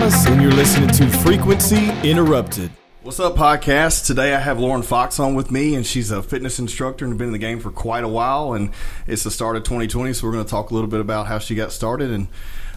Thomas, and you're listening to Frequency Interrupted. What's up, podcast? Today I have Lauren Fox on with me, and she's a fitness instructor and been in the game for quite a while. And it's the start of 2020, so we're going to talk a little bit about how she got started and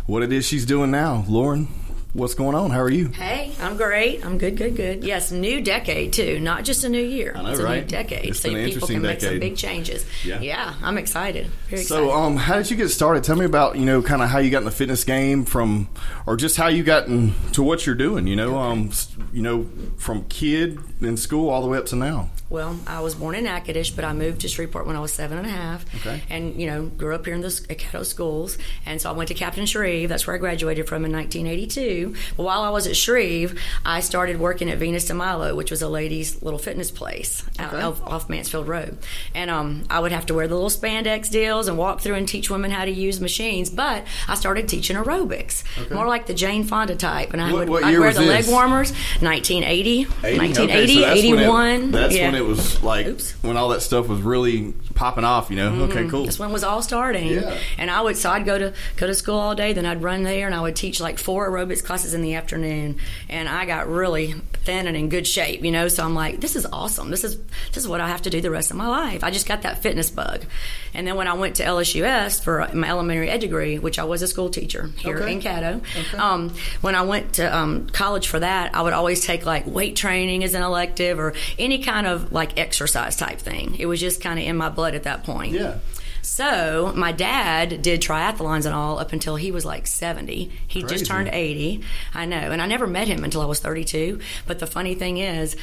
what it is she's doing now. Lauren, What's going on? How are you? Hey, I'm great. I'm good, good, good. Yes, new decade too, not just a new year. I know, it's a right? new decade, It's so been an people interesting can make some big changes. Yeah. yeah I'm excited. Very So, excited. um, how did you get started? Tell me about you know kind of how you got in the fitness game from, or just how you got into what you're doing. You know, um, you know, from kid in school all the way up to now. Well, I was born in Natchitoches, but I moved to Shreveport when I was seven and a half. Okay. And you know, grew up here in the Caddo schools, and so I went to Captain Shreve. That's where I graduated from in 1982. But while I was at Shreve, I started working at Venus de Milo, which was a ladies' little fitness place Okay. off, off Mansfield Road. And um, I would have to wear the little spandex deals and walk through and teach women how to use machines. But I started teaching aerobics, more like the Jane Fonda type. And I What- would what I'd wear the this? leg warmers, 1980, 1980, Okay, so that's when it- 81. that's yeah. when it was like Oops. when all that stuff was really popping off. You know. Okay, cool. This one was all starting. Yeah. And I would so I'd go to go to school all day, then I'd run there and I would teach like four aerobics classes in the afternoon. And I got really thin and in good shape, you know. So I'm like, this is awesome. This is this is what I have to do the rest of my life. I just got that fitness bug. And then when I went to LSUS for my elementary ed degree, which I was a school teacher here Okay. in Caddo, um, when I went to um, college for that, I would always take like weight training as an elective or any kind of like exercise type thing. It was just kind of in my blood at that point. Yeah. So my dad did triathlons and all up until he was like 70. He Crazy. just turned 80. I know. And I never met him until I was 32. But the funny thing is,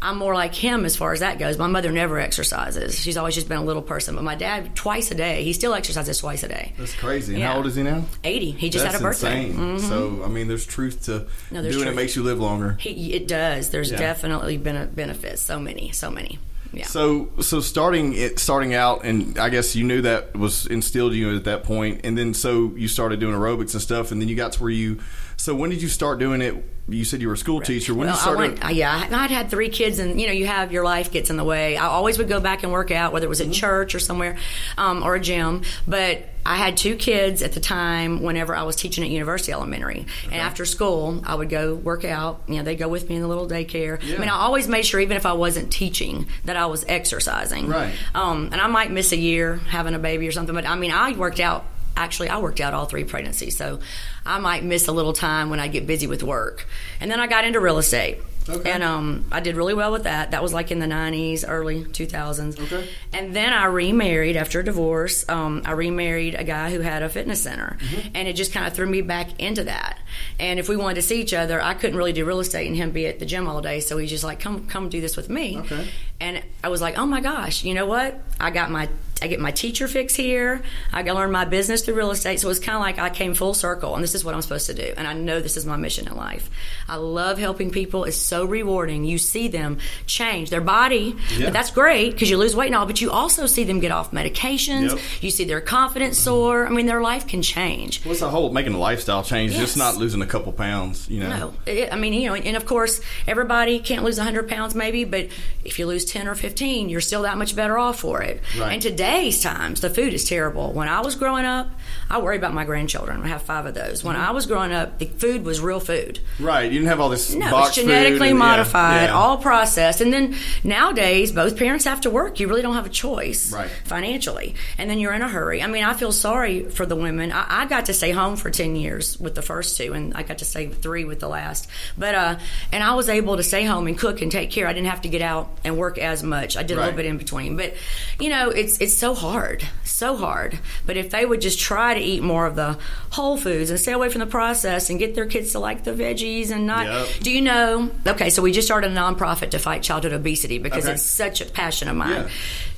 I'm more like him as far as that goes. My mother never exercises. She's always just been a little person. But my dad, twice a day, he still exercises twice a day. That's crazy. And Yeah. How old is he now? 80. He just That's had a birthday. insane. Mhm. So I mean, there's truth to No, there's doing it makes you live longer. He, it does. There's Yeah. definitely been a benefits. So many, so many. Yeah. So so starting it starting out, and I guess you knew that was instilled in you at that point, and then so you started doing aerobics and stuff, and then you got to where you. So when did you start doing it? You said you were a school teacher. When well, did you I start? went, doing- yeah, I- I'd had three kids, and you know, you have your life gets in the way. I always would go back and work out, whether it was Mm-hmm. at church or somewhere, um, or a gym. But I had two kids at the time. Whenever I was teaching at University Elementary, and after school, I would go work out. You know, they go with me in the little daycare. I mean, I always made sure, even if I wasn't teaching, that I was exercising. Right. Um, and I might miss a year having a baby or something, but I mean, I worked out. Actually, I worked out all three pregnancies, so I might miss a little time when I get busy with work. And then I got into real estate. Okay. And um, I did really well with that. That was like in the 90s, early 2000s. Okay. And then I remarried after a divorce. Um, I remarried a guy who had a fitness center. Mm-hmm. And it just kind of threw me back into that. And if we wanted to see each other, I couldn't really do real estate and him be at the gym all day. So he's just like, come, come do this with me. Okay. And I was like, oh my gosh, you know what? I got my I get my teacher fix here. I got to learn my business through real estate. So it's kind of like I came full circle, and this is what I'm supposed to do. And I know this is my mission in life. I love helping people. It's so rewarding. You see them change their body, Yeah. but that's great because you lose weight and all. But you also see them get off medications. Yep. You see their confidence soar. I mean, their life can change. What's the whole making a lifestyle change? Just not losing a couple pounds. You know. No, it, I mean, you know, and of course, everybody can't lose 100 pounds maybe, but if you lose 10 or 15, you're still that much better off for it. Right. And today's times, the food is terrible. When I was growing up, I worry about my grandchildren. I have five of those. When I was growing up, the food was real food. Right. You didn't have all this. No, it's genetically and- modified, yeah. all processed. And then nowadays, both parents have to work. You really don't have a choice Right. financially. And then you're in a hurry. I mean, I feel sorry for the women. I, I got to stay home for 10 years with the first two, and I got to stay three with the last. But, uh, and I was able to stay home and cook and take care. I didn't have to get out and work as much. I did a little bit in between. But, you know, it's, it's so hard, so hard. But if they would just try to eat more of the whole foods and stay away from the process and get their kids to like the veggies and not. Yep. Do you know? Okay, so we just started a nonprofit to fight childhood obesity because Okay. it's such a passion of mine. Yeah.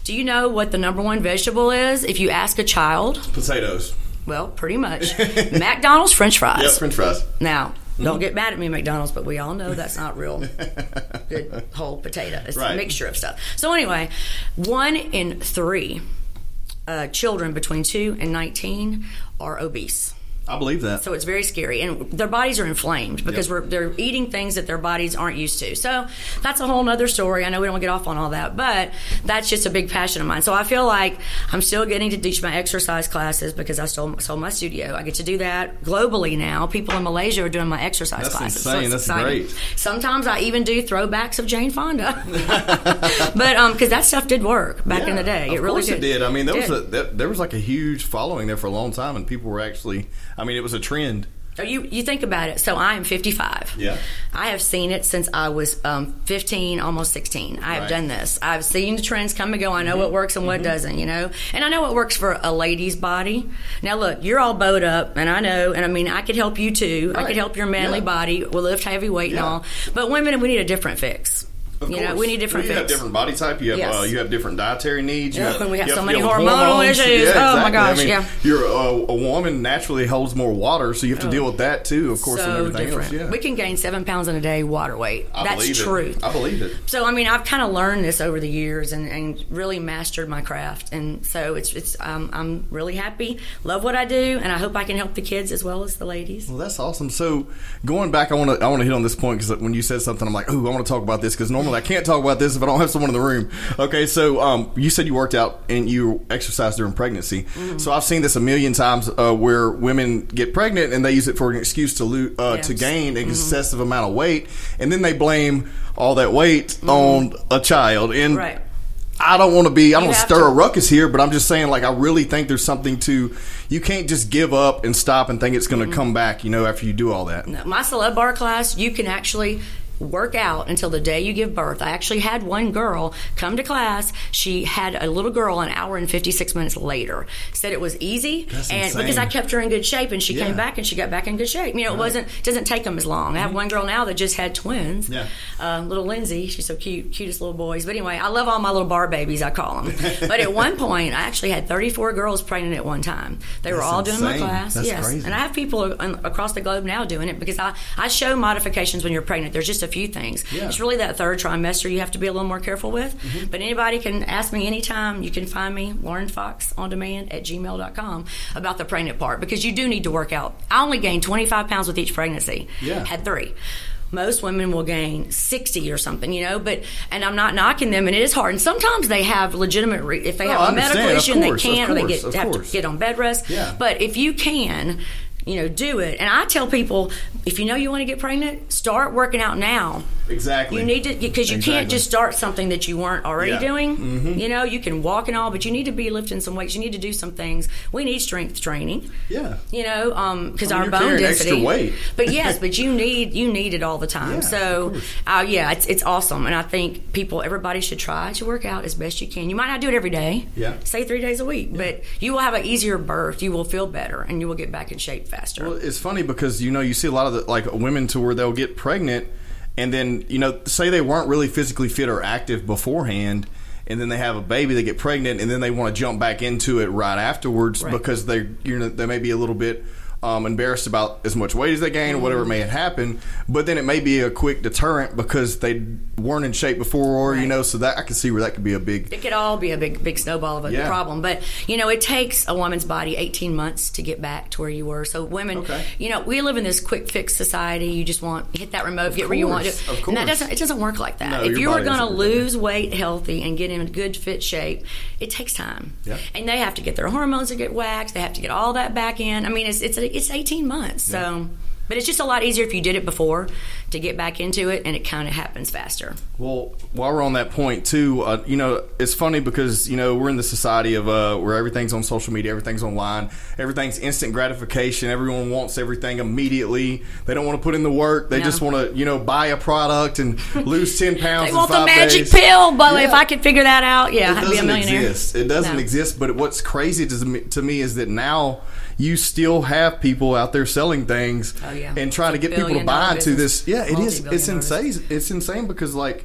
Do you know what the number one vegetable is? If you ask a child, Potatoes. well, pretty much McDonald's French fries. Yep. French fries. Now, Mm-hmm. don't get mad at me, McDonald's, but we all know that's not real good whole potato. It's Right. a mixture of stuff. So anyway, one in three uh, children between two and nineteen are obese. I believe that. So it's very scary, and their bodies are inflamed because Yep. we're they're eating things that their bodies aren't used to. So that's a whole nother story. I know we don't get off on all that, but that's just a big passion of mine. So I feel like I'm still getting to teach my exercise classes because I sold, sold my studio. I get to do that globally now. People in Malaysia are doing my exercise That's classes. insane. it's That's exciting. great. Sometimes I even do throwbacks of Jane Fonda, but um, because that stuff did work back in the day. It really course it did. I mean, there was a there was like a huge following there for a long time, and people were actually. I mean, it was a trend. Oh, You you think about it. So I am 55. Yeah. I have seen it since I was um, 15, almost 16. I have Right. Mm-hmm. done this. I've seen the trends come and go. I know what works and what doesn't. You know, and I know what works for a lady's body. Now look, you're all bowed up, and I know, and I mean, I could help you too. I could help your manly Yeah. body. We'll lift heavy weight and all. But women, we need a different fix. Of you know, we need different You have different body type. You have Yes. uh, you have different dietary needs. You Yeah, have, and we have you so many hormonal hormones. issues. Yeah, Oh, my gosh, I mean, yeah. You're a, a woman naturally holds more water, so you have to deal with that too. Of course, and so everything different. else. Yeah, We can gain seven pounds in a day water weight. I That's true. I believe it. So I mean, I've kind of learned this over the years and, and really mastered my craft, and so it's it's um, I'm really happy, love what I do, and I hope I can help the kids as well as the ladies. Well, that's awesome. So going back, I want to I want to hit on this point because when you said something, I'm like, oh, I want to talk about this because normally I can't talk about this if I don't have someone in the room. Okay, so um, you said you worked out and you exercised during pregnancy. Mm-hmm. So I've seen this a million times uh, where women get pregnant and they use it for an excuse to lo- uh, to gain an Mm-hmm. excessive amount of weight, and then they blame all that weight on a child. And Mm-hmm. Right. I don't want to be. I don't stir to- a ruckus here, but I'm just saying, like, I really think there's something to. You can't just give up and stop and think it's going to come back. You know, after you do all that. My celeb bar class, you can actually work out until the day you give birth. I actually had one girl come to class. She had a little girl an hour and 56 minutes later. Said it was easy That's and insane. because I kept her in good shape and she Yeah. came back and she got back in good shape. You know, it wasn't doesn't take them as long. I have one girl now that just had twins. Yeah. Uh, little Lindsay, she's so cute, cutest little boys. But anyway, I love all my little bar babies, I call them. but at one point, I actually had 34 girls pregnant at one time. They were That's all doing my class. That's yes. crazy. And I have people across the globe now doing it because I, I show modifications when you're pregnant. There's just a few things. Yeah. Mm-hmm. It's really that third trimester you have to be a little more careful with. But anybody can ask me anytime. You can find me, Lauren Fox on demand at gmail.com about the pregnant part because you do need to work out. I only gained 25 pounds with each pregnancy. Yeah. Had three. Most women will gain 60 or something, you know, but, and I'm not knocking them, and it is hard. And sometimes they have legitimate, re- if they No, have a medical issue and they can't, or they get, have course. to get on bed rest. Yeah. But if you can, you know, do it. And I tell people, if you know you want to get pregnant, start working out now. Exactly. You need to because you Exactly. can't just start something that you weren't already Yeah. Mm-hmm. doing. You know, you can walk and all, but you need to be lifting some weights. You need to do some things. We need strength training. Yeah. You know, because I mean, our bone density. weight. but yes, but you need you need it all the time. Yeah, so, uh, yeah, it's it's awesome, and I think people, everybody should try to work out as best you can. You might not do it every day. Yeah. Say three days a week, but you will have an easier birth. You will feel better, and you will get back in shape faster. Well, it's funny because you know you see a lot of the, like women to where they'll get pregnant, and then you know say they weren't really physically fit or active beforehand, and then they have a baby, they get pregnant, and then they want to jump back into it right afterwards Right. because they you know they may be a little bit. Um, embarrassed about as much weight as they gain or whatever Mm-hmm. may have happened, but then it may be a quick deterrent because they weren't in shape before, or you know, so that I can see where that could be a big it could all be a big big snowball of a Yeah. problem. But you know it takes a woman's body 18 months to get back to where you were. So women Okay. you know we live in this quick fix society. You just want hit that remote get where you want to. Of and that course. doesn't it doesn't work like that. No, if you are going to doesn't work like that. lose weight healthy and get in a good fit shape it takes time. Yeah. and they have to get their hormones to get waxed. They have to get all that back in. I mean it's it's it's 18 months. So but it's just a lot easier if you did it before to get back into it and it kind of happens faster Well, while we're on that point too, uh, you know, it's funny because you know we're in the society of uh, where everything's on social media, everything's online, everything's instant gratification. Everyone wants everything immediately. They don't want to put in the work. They No. just want to, you know, buy a product and lose ten pounds. They want the magic days. pill, but if I could figure that out, yeah, it I'd be a millionaire. exist. It doesn't No. exist. But what's crazy to me is that now you still have people out there selling things Oh, yeah. and trying to get people to buy into this. Yeah, it is. It's insane. It's insane because like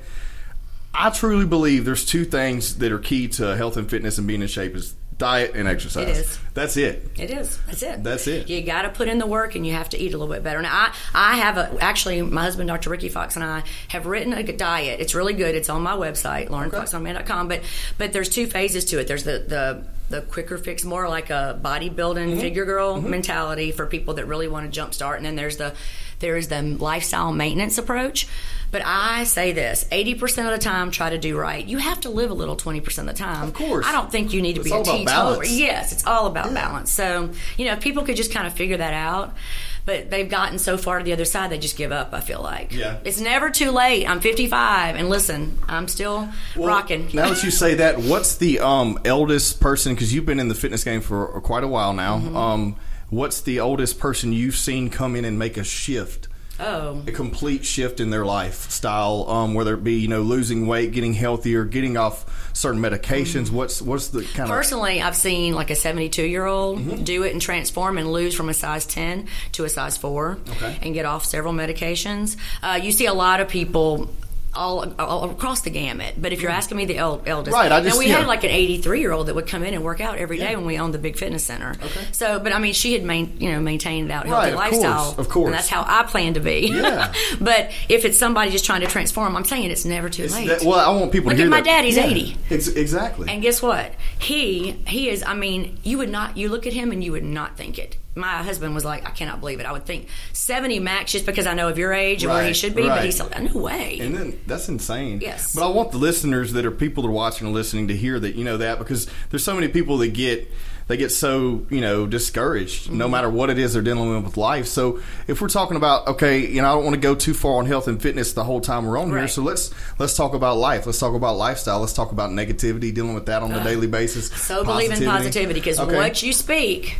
I truly believe there's two things that are key to health and fitness and being in shape is diet and exercise. It is. That's it. It is. That's it. That's it. You got to put in the work, and you have to eat a little bit better. Now, I, I have a actually, my husband, Dr. Ricky Fox, and I have written a diet. It's really good. It's on my website, laurenfoxondemand.com. But but there's two phases to it. There's the the the quicker fix, more like a bodybuilding mm-hmm. figure girl mm-hmm. mentality for people that really want to jumpstart, and then there's the there is the lifestyle maintenance approach. But I say this: eighty percent of the time, try to do right. You have to live a little twenty percent of the time. Of course. I don't think you need to It's be all a about teetotaler. balance. Yes, it's all about balance. So you know, if people could just kind of figure that out. But they've gotten so far to the other side, they just give up. I feel like. Yeah. It's never too late. I'm 55, and listen, I'm still Well, rocking. Now that you say that, what's the um, eldest person? Because you've been in the fitness game for quite a while now. Mm-hmm. Um, what's the oldest person you've seen come in and make a shift? oh, a complete shift in their lifestyle, um, whether it be you know losing weight, getting healthier, getting off certain medications. Mm-hmm. What's what's the kind of Personally, I've seen like a 72 year old Mm-hmm. do it and transform and lose from a size 10 to a size 4 Okay. and get off several medications. Uh, you see a lot of people. All, all across the gamut, but if you're asking me the el- eldest, Right, I just- now we yeah. had like an 83 year old that would come in and work out every day when we owned the big fitness center. Okay. So, but I mean, she had main, you know maintained that healthy Right, of course, lifestyle, of course. and that's how I plan to be. Yeah. but if it's somebody just trying to transform, I'm saying it's never too It's late. that- well, I want people Look to hear my that. dad, he's Yeah, 80. Ex- exactly. And guess what? He he is. I mean, you would not. You look at him and you would not think it. My husband was like, I cannot believe it. I would think seventy max just because I know of your age and where he should be. But right. he's like, no way. and then that's insane. Yes. But I want the listeners that are people that are watching and listening to hear that you know that because there's so many people that get they get so you know discouraged no Mm-hmm. matter what it is they're dealing with with life. So if we're talking about okay, you know I don't want to go too far on health and fitness the whole time we're on here. So let's let's talk about life. Let's talk about lifestyle. Let's talk about negativity, dealing with that on a daily basis. Uh, so believe in positivity because Okay. what you speak,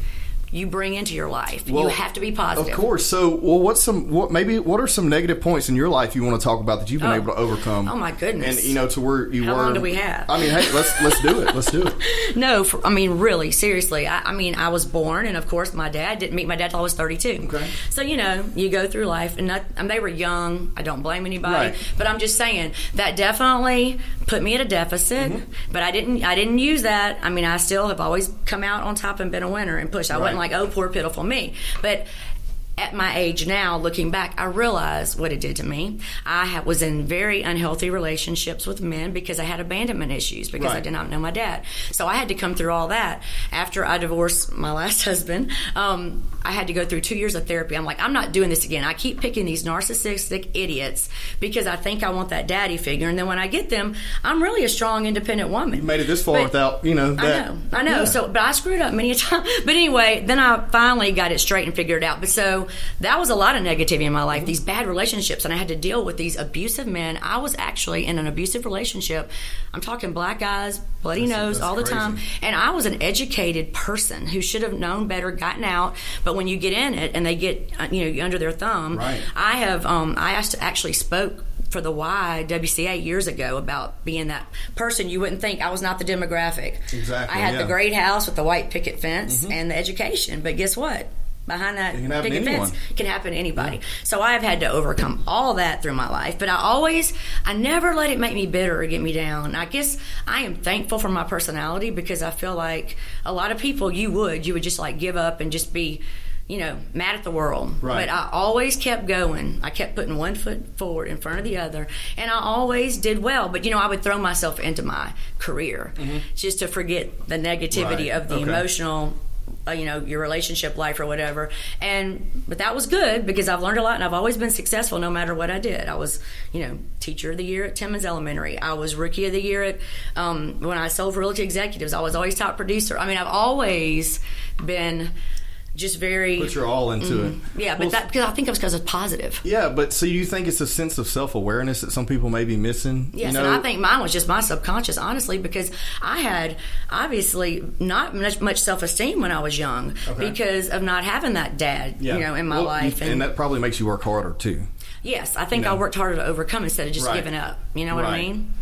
you bring into your life. Well, you have to be positive. Of course. So, well, what's some what maybe what are some negative points in your life you want to talk about that you've been Oh. able to overcome? Oh, my goodness. And you know to where you How were. long do we have? I mean, hey, let's let's do it. Let's do it. No, for, I mean really, seriously. I, I mean, I was born, and of course, my dad didn't meet my dad till I was thirty-two. Okay. So you know, you go through life, and I mean, they were young. I don't blame anybody, Right. but I'm just saying that definitely put me at a deficit. Mm-hmm. But I didn't. I didn't use that. I mean, I still have always come out on top and been a winner and pushed. I wasn't Right. Like, oh, poor pitiful me, but. At my age now, looking back, I realize what it did to me. I was in very unhealthy relationships with men because I had abandonment issues because I did not know my dad. So I had to come through all that. After I divorced my last husband, um, I had to go through two years of therapy. I'm like, I'm not doing this again. I keep picking these narcissistic idiots because I think I want that daddy figure. And then when I get them, I'm really a strong, independent woman. You made it this far But- without you know I know, I know. Yeah. So, but I screwed up many a time. But anyway, then I finally got it straight and figured it out. But so that was a lot of negativity in my life. These bad relationships, and I had to deal with these abusive men. I was actually in an abusive relationship. I'm talking black eyes, bloody That's- nose that's all the crazy. time. And I was an educated person who should have known better, gotten out. But when you get in it and they get uh, you know under their thumb, Right. I have um, I asked, actually spoke for the YWCA years ago about being that person you wouldn't think I was not the demographic. Exactly, I had yeah. Mm-hmm. the great house with the white picket fence and the education, but guess what? Behind that It can picket fence it can happen to anybody. So I've had to overcome all that through my life, but I always, I never let it make me bitter or get me down. I guess I am thankful for my personality because I feel like a lot of people you would, you would just like give up and just be, you know, mad at the world. Right. But I always kept going. I kept putting one foot forward in front of the other, and I always did well. But you know, I would throw myself into my career mm-hmm. just to forget the negativity Right. of the Okay. emotional. Uh, you know your relationship life or whatever. And but that was good because i've learned a lot and i've always been successful no matter what i did. I was you know teacher of the year at timmons elementary. I was rookie of the year at um, when i sold for realty executives. I was always top producer. I mean i've always been just very Put your all into it. Mm-hmm. yeah, but Well, that because I think it was because it's positive. Yeah, but so you think it's a sense of self awareness that some people may be missing? Yes, you know, and I think mine was just my subconscious, honestly, because I had obviously not much, much self esteem when I was young Okay. because of not having that dad, yeah. you know, in my Well, life. you- and, that probably makes you work harder too. yes, I think you know. I worked harder to overcome instead of just Right. giving up. You know what I mean?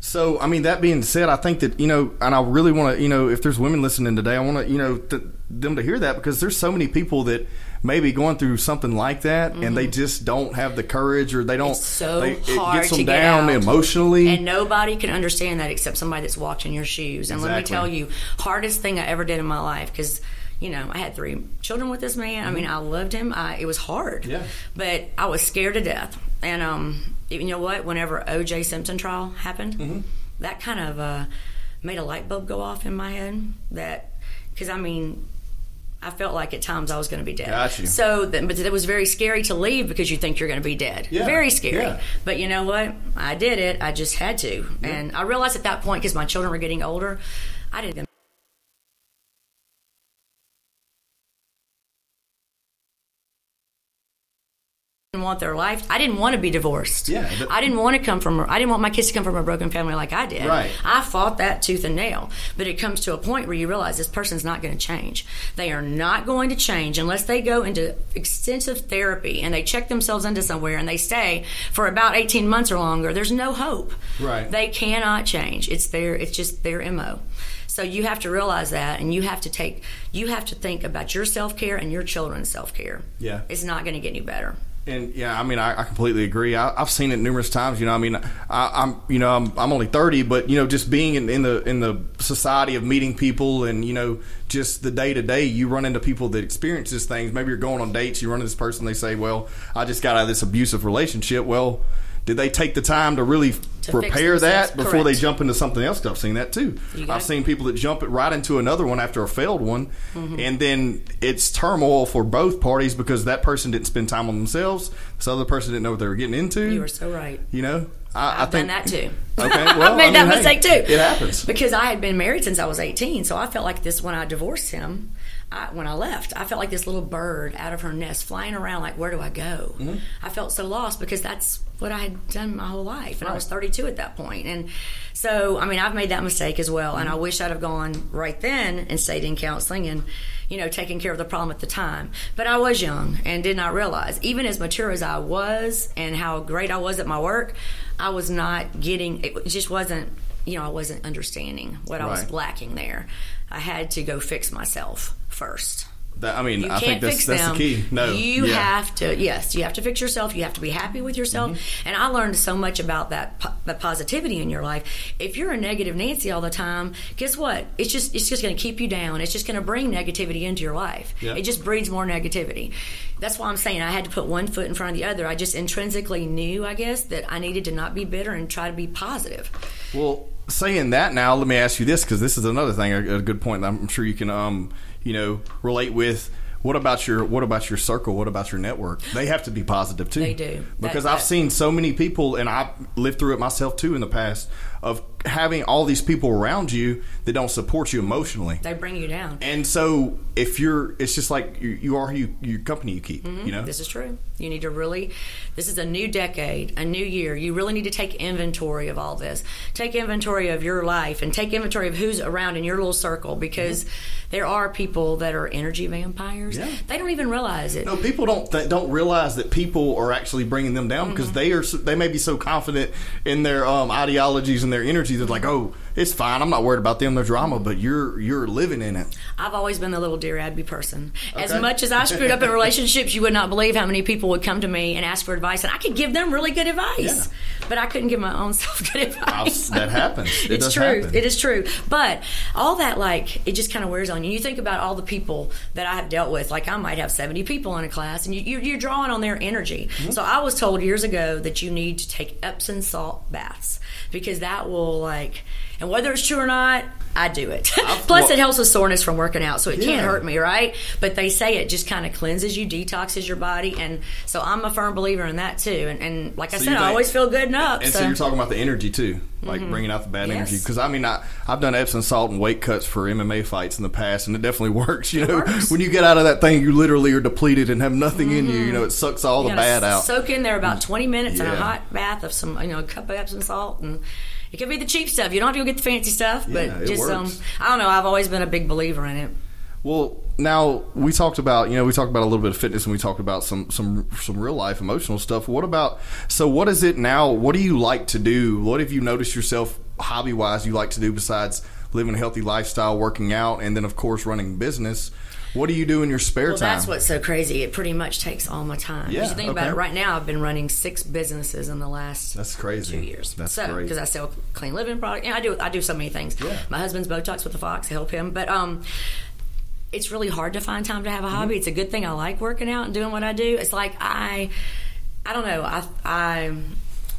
So, I mean, that being said, I think that, you know, and I really want to, you know, if there's women listening today, I want to, you know, th- them to hear that because there's so many people that maybe going through something like that and they just don't have the courage or they don't, Mm-hmm. It's so they, it hard gets them to get down out. emotionally. And nobody can understand that except somebody that's walked in your shoes. And let me tell you, hardest thing I ever did in my life because. You know, I had three children with this man. I mean, I loved him. I, it was hard, Mm-hmm. Yeah. but I was scared to death. And um, you know what? Whenever O.J. Simpson trial happened, Mm-hmm. that kind of uh, made a light bulb go off in my head. That because I mean, I felt like at times I was going to be dead. Got you. So, th- but it was very scary to leave because you think you're going to be dead. Yeah. Very scary. Yeah. But you know what? I did it. I just had to. And I realized at that point, because my children were getting older, I didn't want their life. I didn't want to be divorced. Yeah, but- I didn't want to come from. I didn't want my kids to come from a broken family like I did. Right. I fought that tooth and nail. But it comes to a point where you realize this person's not going to change. They are not going to change unless they go into extensive therapy and they check themselves into somewhere and they stay for about 18 months or longer. There's no hope. Right. They cannot change. It's their it's just their MO. So you have to realize that and you have to take you have to think about your self-care and your children's self-care. Yeah. It's not going to get any better. And yeah, I mean, I, I completely agree. I, I've seen it numerous times. You know, I mean, I, I'm, you know, I'm, I'm only 30, but you know, just being in, in the in the society of meeting people, and you know, just the day to day, you run into people that experience these things. Maybe you're going on dates, you run into this person, they say, "Well, I just got out of this abusive relationship." Well, did they take the time to really fix prepare that before they jump into something else? I've seen that too. I've it. seen people that jump right into another one after a failed one, Mm-hmm. and then it's turmoil for both parties because that person didn't spend time on themselves. This other person didn't know what they were getting into. You are so right. You know, I, I've I think done that too. Okay, well, I've made I that mean, hey, mistake too. It happens. because I had been married since I was 18. So I felt like this when I divorced him. I, when I left, I felt like this little bird out of her nest, flying around. Like, where do I go? Mm-hmm. I felt so lost because that's what I had done my whole life, and I was 32 at that point. And so, I mean, I've made that mistake as well, Mm-hmm. and I wish I'd have gone right then and stayed in counseling and, you know, taking care of the problem at the time. But I was young and did not realize, even as mature as I was and how great I was at my work, I was not getting. It just wasn't. You know, I wasn't understanding what I was lacking there. I had to go fix myself first. That, I mean, You I can't think that's fix that's the key. No, you yeah. have to. Yes, you have to fix yourself. You have to be happy with yourself. Mm-hmm. And I learned so much about that, po- that positivity in your life. If you're a negative Nancy all the time, guess what? It's just it's just going to keep you down. It's just going to bring negativity into your life. Yeah. It just breeds more negativity. That's why I'm saying I had to put one foot in front of the other. I just intrinsically knew, I guess, that I needed to not be bitter and try to be positive. Well, saying that now, let me ask you this because this is another thing, a, a good point that I'm sure you can, um, you know, relate with. What about your What about your circle? What about your network? They have to be positive too. They do. because That- I've that- seen so many people, and I've lived through it myself too in the past, of having all these people around you that don't support you emotionally. They bring you down. And so, if you're, it's just like you, you are who you, your company you keep. You know, This is true. You need to really, this is a new decade, a new year. You really need to take inventory of all this. Take inventory of your life and take inventory of who's around in your little circle because there are people that are energy vampires. Yeah. They don't even realize it. No, people don't th- don't realize that people are actually bringing them down because Mm-hmm. they are they may be so confident in their um, ideologies and their energy that like, oh, it's fine. I'm not worried about them, their drama, but you're you're living in it. I've always been the little dear Abby person. As much as I screwed up in relationships, you would not believe how many people would come to me and ask for advice, and I could give them really good advice. But I couldn't give my own self good advice. that happens. It it's does true. happen. It is true. But all that, like, it just kind of wears on you. You think about all the people that I have dealt with. Like, I might have 70 people in a class, and you, you're, you're drawing on their energy. Mm-hmm. So I was told years ago that you need to take Epsom salt baths because that will, like, and whether it's true or not, I do it. Plus, well- it helps with soreness from working out, so it Yeah. can't hurt me, right? But they say it just kind of cleanses you, detoxes your body, and so I'm a firm believer in that too. And, and like I So said, you I always feel good up. And so, you're talking about the energy too, like bringing out the bad Mm-hmm. Yes. energy. Because I mean, I, I've done Epsom salt and weight cuts for MMA fights in the past, and it definitely works. You know, works. when you get out of that thing, you literally are depleted and have nothing in you. You know, it sucks all the Mm-hmm. You gotta bad out. Soak in there about 20 minutes in a hot bath of some, you know, a cup of Epsom salt, and it could be the cheap stuff. You don't have to go get the fancy stuff, but Yeah, just um. I don't know. I've always been a big believer in it. Well, now we talked about you know we talked about a little bit of fitness and we talked about some some some real life emotional stuff. What about so what is it now? What do you like to do? What have you noticed yourself hobby wise you like to do besides living a healthy lifestyle, working out, and then of course running business. What do you do in your spare Well, time? that's what's so crazy. It pretty much takes all my time. Yeah, you think okay. about it, right now I've been running six businesses in the last That's crazy. two years. That's so great. because I sell clean living product, and I do I do so many things. Yeah. My husband's Botox with the Fox, help him, but um. It's really hard to find time to have a Mm-hmm. hobby. It's a good thing I like working out and doing what I do. It's like I, I don't know. I I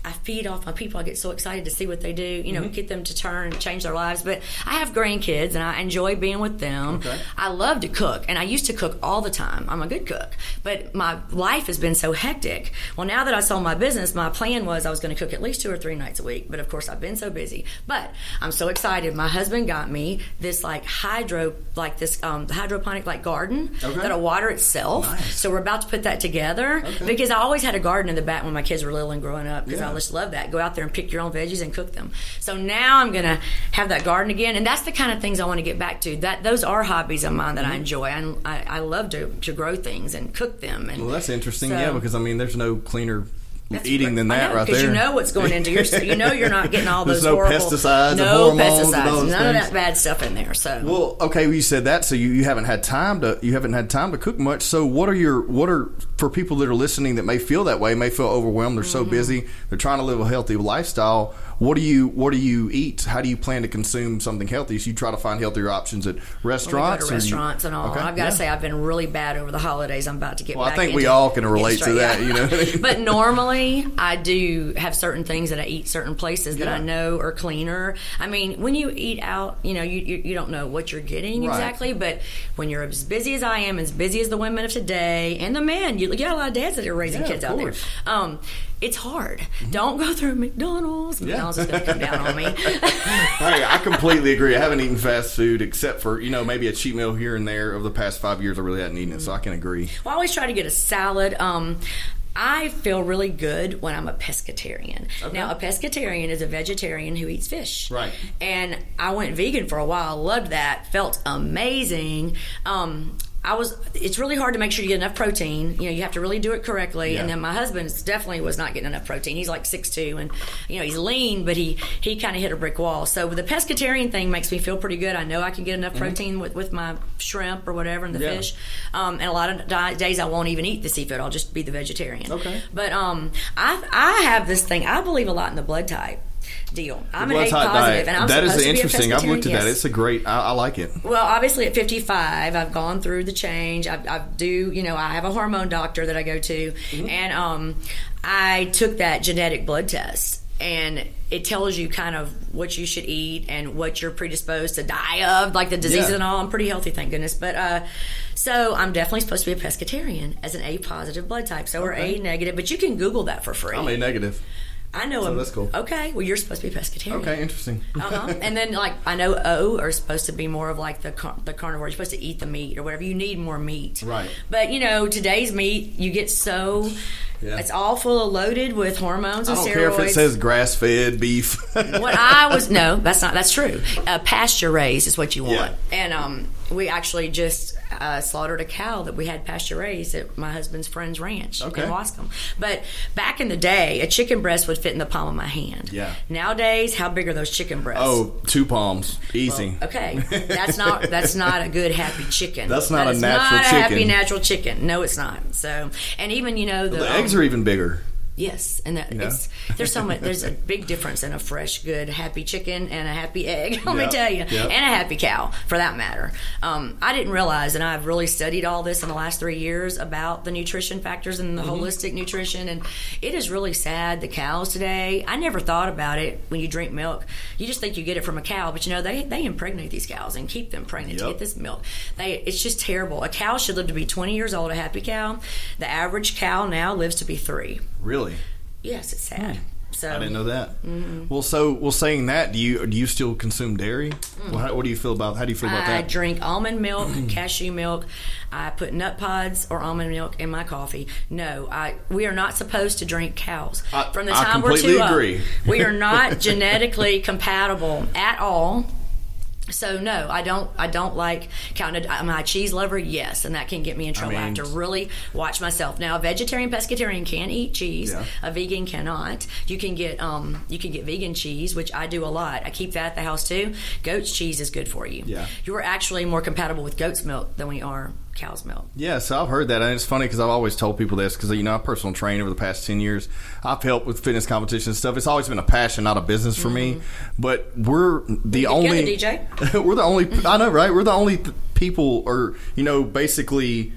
I feed off my people. I get so excited to see what they do. You know, Mm-hmm. get them to turn and change their lives. But I have grandkids and I enjoy being with them. Okay. I love to cook, and I used to cook all the time. I'm a good cook, but my life has been so hectic. Well, now that I sold my business, my plan was I was going to cook at least two or three nights a week. But of course, I've been so busy. But I'm so excited. My husband got me this like hydro, like this um, hydroponic like garden Okay. that'll water itself. Nice. So we're about to put that together Okay. because I always had a garden in the back when my kids were little and growing up because Yeah. I just love that. Go out there and pick your own veggies and cook them. So now I'm gonna have that garden again, and that's the kind of things I want to get back to. That those are hobbies of mine that Mm-hmm. I enjoy. I, I, I love to, to grow things and cook them. And well, that's interesting. So- yeah, because I mean, there's no cleaner that's eating than that know, right there. you know what's going into your. You know you're not getting all those no horrible pesticides no hormones and all pesticides, none of that bad stuff in there. So Well, okay, well, you said that, so you, you haven't had time to you haven't had time to cook much. So, what are your what are for people that are listening that may feel that way, may feel overwhelmed, they're so Mm-hmm. busy, they're trying to live a healthy lifestyle. What do you what do you eat? How do you plan to consume something healthy? So you try to find healthier options at restaurants. we or to do you- restaurants and all. Okay, I've got to yeah. say, I've been really bad over the holidays. I'm about to get Well, I think we all can relate to that, you know. but normally, I do have certain things that I eat certain places that I know are cleaner. I mean, when you eat out, you know, you, you, you don't know what you're getting Right. exactly, but when you're as busy as I am, as busy as the women of today, and the men, you, you got a lot of dads that are raising Yeah, kids out there. Um, it's hard. Don't go through McDonald's. Yeah. McDonald's is going to come down on me. Hey, I completely agree. I haven't eaten fast food except for you know maybe a cheat meal here and there. Over the past five years, I really hadn't eaten it, so I can agree. Well, I always try to get a salad. Um, I feel really good when I'm a pescatarian. Now, a pescatarian is a vegetarian who eats fish. Right. And I went vegan for a while. Loved that. Felt amazing. Um, I was. It's really hard to make sure you get enough protein. You know, you have to really do it correctly. Yeah. And then my husband definitely was not getting enough protein. He's like six two, and you know he's lean, but he he kind of hit a brick wall. So the pescatarian thing makes me feel pretty good. I know I can get enough protein with, with my shrimp or whatever and the Mm-hmm. Yeah. fish. Um, and a lot of di- days I won't even eat the seafood. I'll just be the vegetarian. Okay. But um, I I have this thing. I believe a lot in the blood type deal. I'm an A positive, and I'm that is supposed to be a interesting. I've looked at pescatarian, that. It's a great. I, I like it. Well, obviously at 55, I've gone through the change. I, I do, you know, I have a hormone doctor that I go to, Mm-hmm. and um, I took that genetic blood test. And it tells you kind of what you should eat and what you're predisposed to die of, like the diseases Yeah. and all. I'm pretty healthy, thank goodness. But uh, so I'm definitely supposed to be a pescatarian as an A positive blood type. So we're A negative, but you can Google that for free. I'm a negative. I know. So a- that's cool. Okay, well you're supposed to be pescatarian. Okay, interesting. Uh-huh. and then like I know O are supposed to be more of like the car- the carnivore. You're supposed to eat the meat or whatever. You need more meat. Right. But you know today's meat, you get so Yeah. it's all full of loaded with hormones I and don't steroids. care if it says grass fed beef. what I was no, that's not that's true. Uh, pasture raised is what you want. Yeah. And um, we actually just uh, slaughtered a cow that we had pasture raised at my husband's friend's ranch Okay. in Waskom. But back in the day, a chicken breast would fit in the palm of my hand. Yeah. Nowadays, how big are those chicken breasts? oh, two palms, easy. Okay, that's not that's not a good happy chicken. That's not That a natural not a happy natural chicken. No, it's not. So, and even you know the, the um, eggs are even bigger. Yes, and that, Yeah. it's there's so much there's a big difference in a fresh, good, happy chicken and a happy egg. Let Yeah, me tell you, yeah. and a happy cow for that matter. Um, I didn't realize, and I've really studied all this in the last three years about the nutrition factors and the Mm-hmm. holistic nutrition, and it is really sad. The cows today, I never thought about it. When you drink milk, you just think you get it from a cow, but you know they they impregnate these cows and keep them pregnant to get this milk. They it's just terrible. A cow should live to be 20 years old. A happy cow. The average cow now lives to be three. Really, Yes, it's sad. So Hmm. I didn't know that. Well, so well, saying that, do you do you still consume dairy? Well, how, what do you feel about? How do you feel about Mm. I that? drink almond milk, cashew milk. I put Nutpods or almond milk in my coffee. No, I we are not supposed to drink cows. I- From the I time we're completely two up, we are not genetically compatible at all. So no, I don't. I don't like counted. Am I a cheese lover? Yes, and that can get me in trouble. I, mean- have to really watch myself. Now, a vegetarian pescatarian can eat cheese. Yeah. A vegan cannot. You can get um you can get vegan cheese, which I do a lot. I keep that at the house too. Goat's cheese is good for you. Yeah. You're actually more compatible with goat's milk than we are cow's milk. Yeah, so I've heard that, and it's funny because I've always told people this because you know a personal trainer over the past ten years. I've helped with fitness competition and stuff. It's always been a passion, not a business for me. But we're the Get only together, DJ. we're the only. I know, right? We're the only p- people, or you know, basically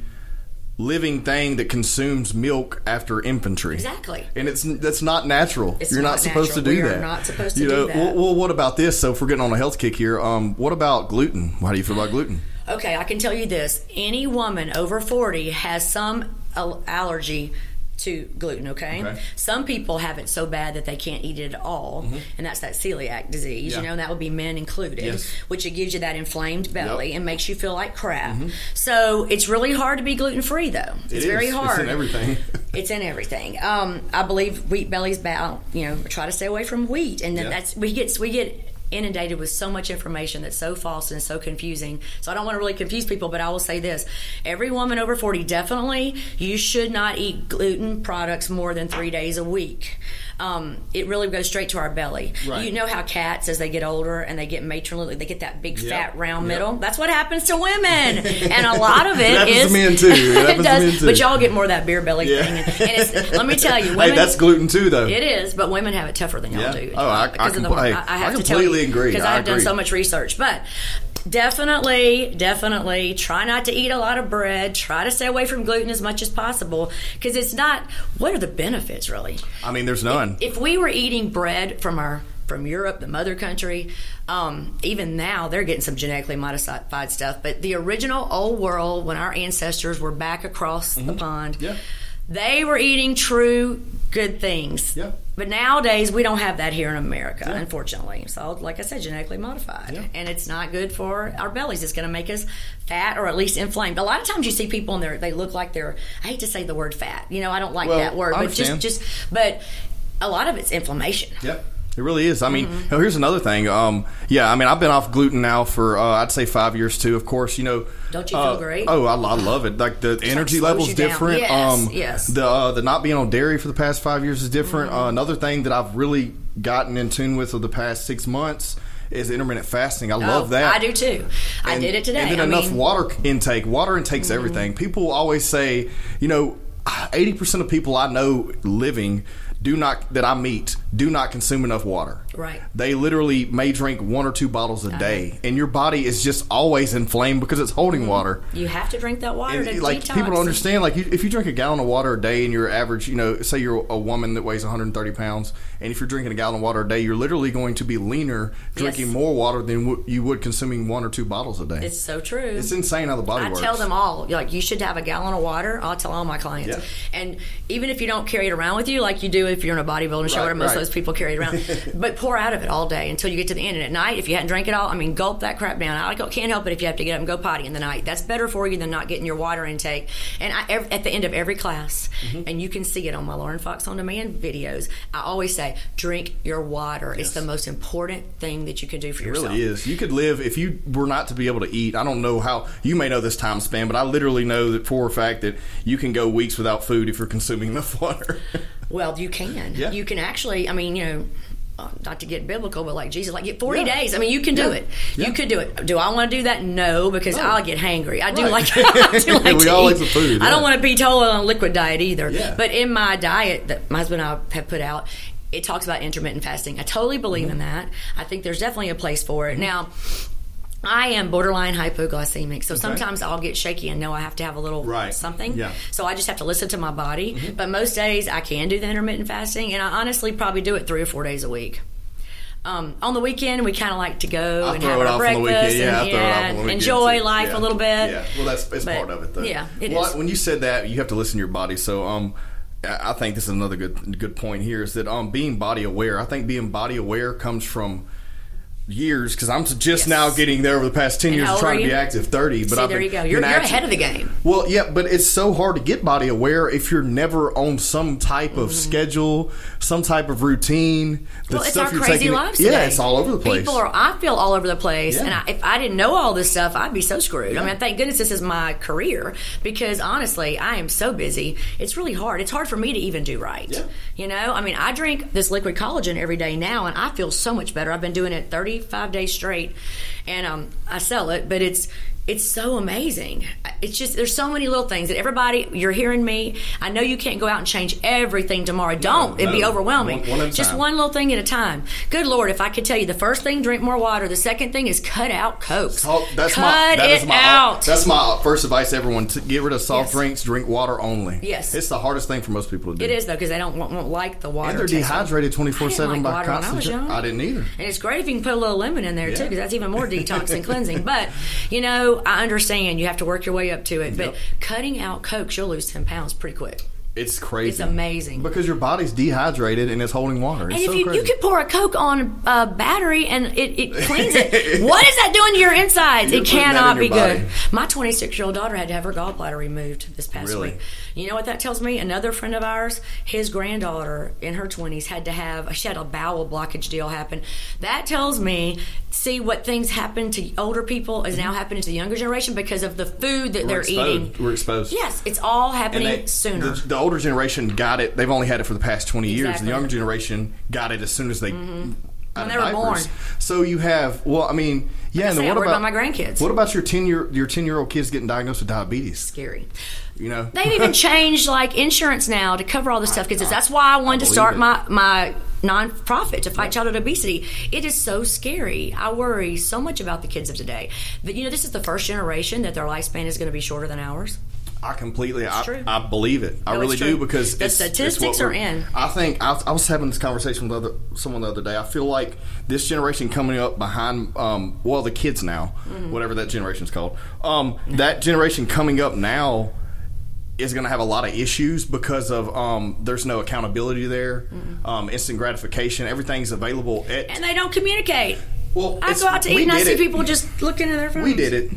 living thing that consumes milk after infantry. Exactly. And it's that's not natural. It's You're not, not supposed natural. to do We that. not supposed to you do know, that. Well, well, what about this? So if we're getting on a health kick here, um, what about gluten? How do you feel about gluten? Okay, I can tell you this: any woman over forty has some al- allergy to gluten. Okay? Okay. some people have it so bad that they can't eat it at all, and that's that celiac disease. Mm-hmm. Yeah. You know, and that would be men included, Yes. which it gives you that inflamed belly Yep. and makes you feel like crap. So it's really hard to be gluten free, though. It's Mm-hmm. It very hard. It's in everything. It's in everything. Um, I believe wheat belly's bad. You know, try to stay away from wheat, and then that's we get we get inundated with so much information that's so false and so confusing. So I don't want to really confuse people, but I will say this: every woman over forty definitely you should not eat gluten products more than three days a week. Um, it really goes straight to our belly. Right. You know how cats, as they get older and they get matronly, they get that big Yep. fat round Yep. middle. That's what happens to women, and a lot of it It happens to is- men, too. It does, men, too. But y'all get more of that beer belly Yeah. thing, and, let me tell you, women, hey, that's gluten too, though. it is, but women have it tougher than y'all Yeah. do. Oh, I- I of the, I, I have I to tell you completely agree. because I I've done so much research. But definitely, definitely try not to eat a lot of bread. Try to stay away from gluten as much as possible because it's not. What are the benefits really? I mean, there's none. If we were eating bread from our from Europe, the mother country, um, even now they're getting some genetically modified stuff. But the original old world, when our ancestors were back across the pond, Mm-hmm. Yeah. they were eating true good things. Yeah. But nowadays we don't have that here in America, unfortunately. So, like I said, genetically modified, Yeah. and it's not good for our bellies. It's going to make us fat or at least inflamed. A lot of times you see people and they they look like they're. I hate to say the word fat. You know, I don't like Well, that word, but just just but a lot of it's inflammation. Yep. It really is. I mean, Mm-hmm. here's another thing. Um, yeah, I mean, I've been off gluten now for uh, I'd say five years too. Of course, you know. Don't you feel uh, great? Oh, I, I love it. Like the energy slows level's different. Yes, um, yes. The uh, the not being on dairy for the past five years is different. Mm-hmm. Uh, another thing that I've really gotten in tune with over the past six months is intermittent fasting. I love Oh, that. I do too. I And- did it today. And then I enough mean, Mm-hmm. water intake. Water intake's everything. People always say, you know, eighty percent of people I know living do not that I meet do not consume enough water. Right. They literally may drink one or two bottles a uh-huh. day, and your body is just always inflamed because it's holding mm-hmm. water. You have to drink that water And, to like detox. people don't understand, like you, if you drink a gallon of water a day, and you're average, you know, say you're a woman that weighs 130 pounds, and if you're drinking a gallon of water a day, you're literally going to be leaner drinking Yes. more water than what you would consuming one or two bottles a day. It's so true. It's insane how the body I works. tell them all, like, you should have a gallon of water. I'll tell all my clients. Yeah. And even if you don't carry it around with you, like you do if you're in a bodybuilding show, Right, where most right. of those people carry it around, but pour out of it all day until you get to the end. And at night, if you hadn't drank it all, I mean, gulp that crap down. I can't help it if you have to get up and go potty in the night. That's better for you than not getting your water intake. And I, ev- at the end of every class, Mm-hmm. and you can see it on my Lauren Fox on Demand videos, I always say, drink your water. It's the most important thing that you can do for It yourself. really is. You could live if you were not to be able to eat. I don't know how you may know this time span, but I literally know that for a fact that you can go weeks without food if you're consuming enough water. Well, you can. Yeah. You can actually. I mean, you know. Uh, Not to get biblical, but like Jesus, like get forty Yeah. days. I mean, you can do Yeah. it. Yeah. You could do it. Do I want to do that? No, because No. I'll get hangry. I do Right. like. I do like We to all eat. like the food, I don't want to be told on a liquid diet either. But in my diet that my husband and I have put out, it talks about intermittent fasting. I totally believe Mm-hmm. in that. I think there's definitely a place for it. Now. I am borderline hypoglycemic, so sometimes I'll get shaky and know I have to have a little Right. something. Yeah. So I just have to listen to my body. Mm-hmm. But most days I can do the intermittent fasting, and I honestly probably do it three or four days a week. Um, on the weekend, we kind of like to go I'll and have our off on the breakfast. Yeah, and, throw it off on yeah, enjoy too. life Yeah. a little bit. Yeah, well, that's it's But, part of it, though. yeah, it well, is. When you said that, you have to listen to your body. So, um, I I think this is another good good point here is that um, being body aware. I think being body aware comes from years because I'm just Yes. now getting there over the past ten And years of trying to be active. Thirty, but See, I've there been, you go. You're, you're active- ahead of the game. Well, yeah, but it's so hard to get body aware if you're never on some type of schedule, some type of routine. The Mm-hmm. Well, it's stuff our you're crazy taking, lives Yeah, today. it's all over the place. People are, I feel, all over the place. Yeah. And I, if I didn't know all this stuff, I'd be so screwed. I mean, thank goodness this is my career because honestly, I am so busy. It's really hard. It's hard for me to even do right. Yeah. You know, I mean, I drink this liquid collagen every day now, and I feel so much better. I've been doing it 35 days straight, and um, I sell it, but it's it's so amazing. It's just there's so many little things that everybody you're hearing me. I know you can't go out and change everything tomorrow. Don't. It'd be overwhelming. One- one just time. one little thing at a time. Good Lord, if I could tell you the first thing, drink more water. The second thing is cut out Coke. Oh, that's cut my that it is my out. that's my first advice to everyone to get rid of soft Yes. drinks, drink water only. Yes. It's the hardest thing for most people to do. it is though because they don't won't, won't like the water. And they're dehydrated twenty four seven by when I constant. I didn't either. And it's great if you can put a little lemon in there too, because that's even more detox and cleansing. But you know, I understand you have to work your way up to it. But cutting out Cokes, you'll lose ten pounds pretty quick. It's crazy. It's amazing. because your body's dehydrated and it's holding water. It's And if so you, crazy. you could pour a Coke on a battery and it, it cleans it, what is that doing to your insides? You're it cannot in be your good. My 26 year old daughter had to have her gallbladder removed this past Really? week. You know what that tells me? Another friend of ours, his granddaughter in her 20s had to have, she had a bowel blockage deal happen. That tells me, see what things happen to older people is now happening to the younger generation because of the food that We're they're exposed. eating. We're exposed. Yes, it's all happening they- sooner. The, the older generation got it. They've only had it for the past twenty years. Exactly. Mm-hmm. The younger generation got it as soon as they. out When they were born. So you have well, I mean, yeah. I and what about, about my grandkids. What about your ten year your ten year old kids getting diagnosed with diabetes? Scary. You know, They've even changed like insurance now to cover all this stuff because that's why I wanted to start it. my my nonprofit to fight childhood obesity. It is so scary. I worry so much about the kids of today. That you know, this is the first generation that their lifespan is going to be shorter than ours. I completely, I. I believe it. I No, really do because The it's, it's statistics what are in. I think I, I was having this conversation with other, someone the other day. I feel like this generation coming up behind, um, well, the kids now, Mm-hmm. whatever that generation's called, um, that generation coming up now is going to have a lot of issues because of um, there's no accountability there, um, instant gratification, everything's available at. And they don't communicate. well, I go out to eat and I see people just looking at their phones. We did it.